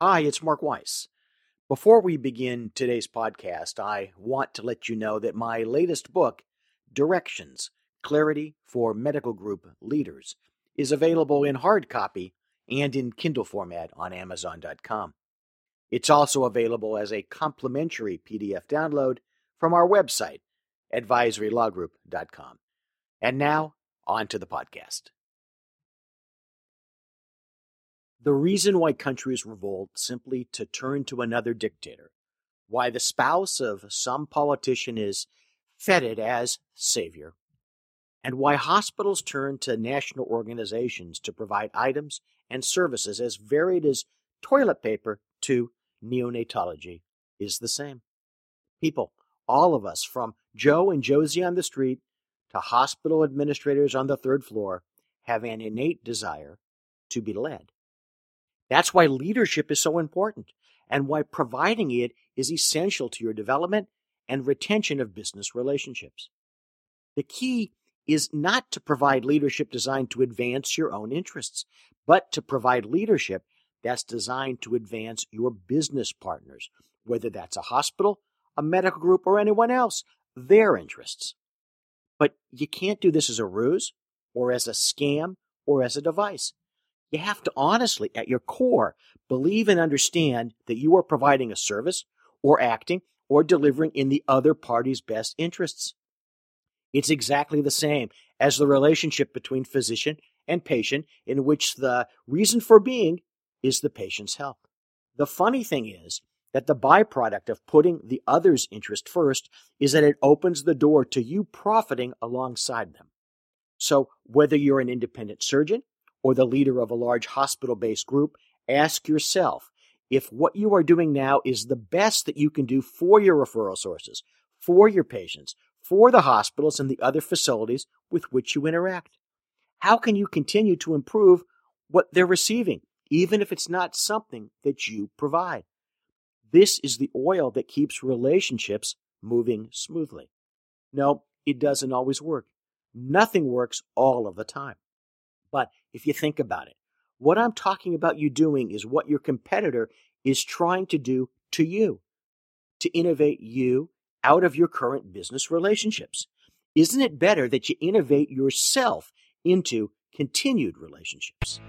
Hi, it's Mark Weiss. Before we begin today's podcast, I want to let you know that my latest book, Directions Clarity for Medical Group Leaders, is available in hard copy and in Kindle format on Amazon.com. It's also available as a complimentary PDF download from our website, advisorylawgroup.com. And now, on to the podcast. The reason why countries revolt simply to turn to another dictator, why the spouse of some politician is feted as savior, and why hospitals turn to national organizations to provide items and services as varied as toilet paper to neonatology is the same. People, all of us, from Joe and Josie on the street to hospital administrators on the third floor, have an innate desire to be led. That's why leadership is so important and why providing it is essential to your development and retention of business relationships. The key is not to provide leadership designed to advance your own interests, but to provide leadership that's designed to advance your business partners, whether that's a hospital, a medical group, or anyone else, their interests. But you can't do this as a ruse, or as a scam, or as a device. You have to honestly, at your core, believe and understand that you are providing a service, or acting, or delivering in the other party's best interests. It's exactly the same as the relationship between physician and patient, in which the reason for being is the patient's health. The funny thing is that the byproduct of putting the other's interest first is that it opens the door to you profiting alongside them. So, whether you're an independent surgeon or the leader of a large hospital based group, ask yourself if what you are doing now is the best that you can do for your referral sources, for your patients, for the hospitals and the other facilities with which you interact. How can you continue to improve what they're receiving, even if it's not something that you provide? This is the oil that keeps relationships moving smoothly. No, it doesn't always work. Nothing works all of the time. But if you think about it, what I'm talking about you doing is what your competitor is trying to do to you to innovate you out of your current business relationships. Isn't it better that you innovate yourself into continued relationships?